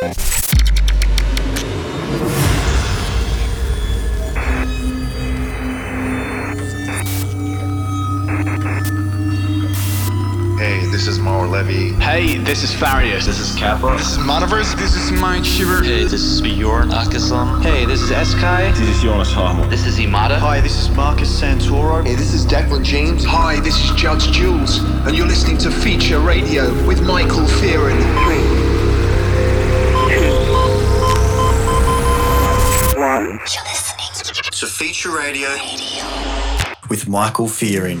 Hey, this is Mauro Levy. Hey, this is Farius. This is Kappa. This is Monoverse. This is Mike Shiver. Hey, this is Bjorn Akesson. Hey, this is Eskai. This is Jonas Harmon. This is Imada. Hi, this is Marcus Santoro. Hey, this is Declan James. Hi, this is Judge Jules, and you're listening to Feature Radio with Michael Fearon. Feature Radio, with Michael Fearing.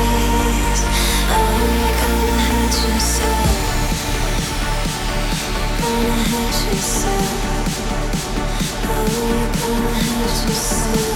hurt yourself? Oh, you gonna hurt yourself?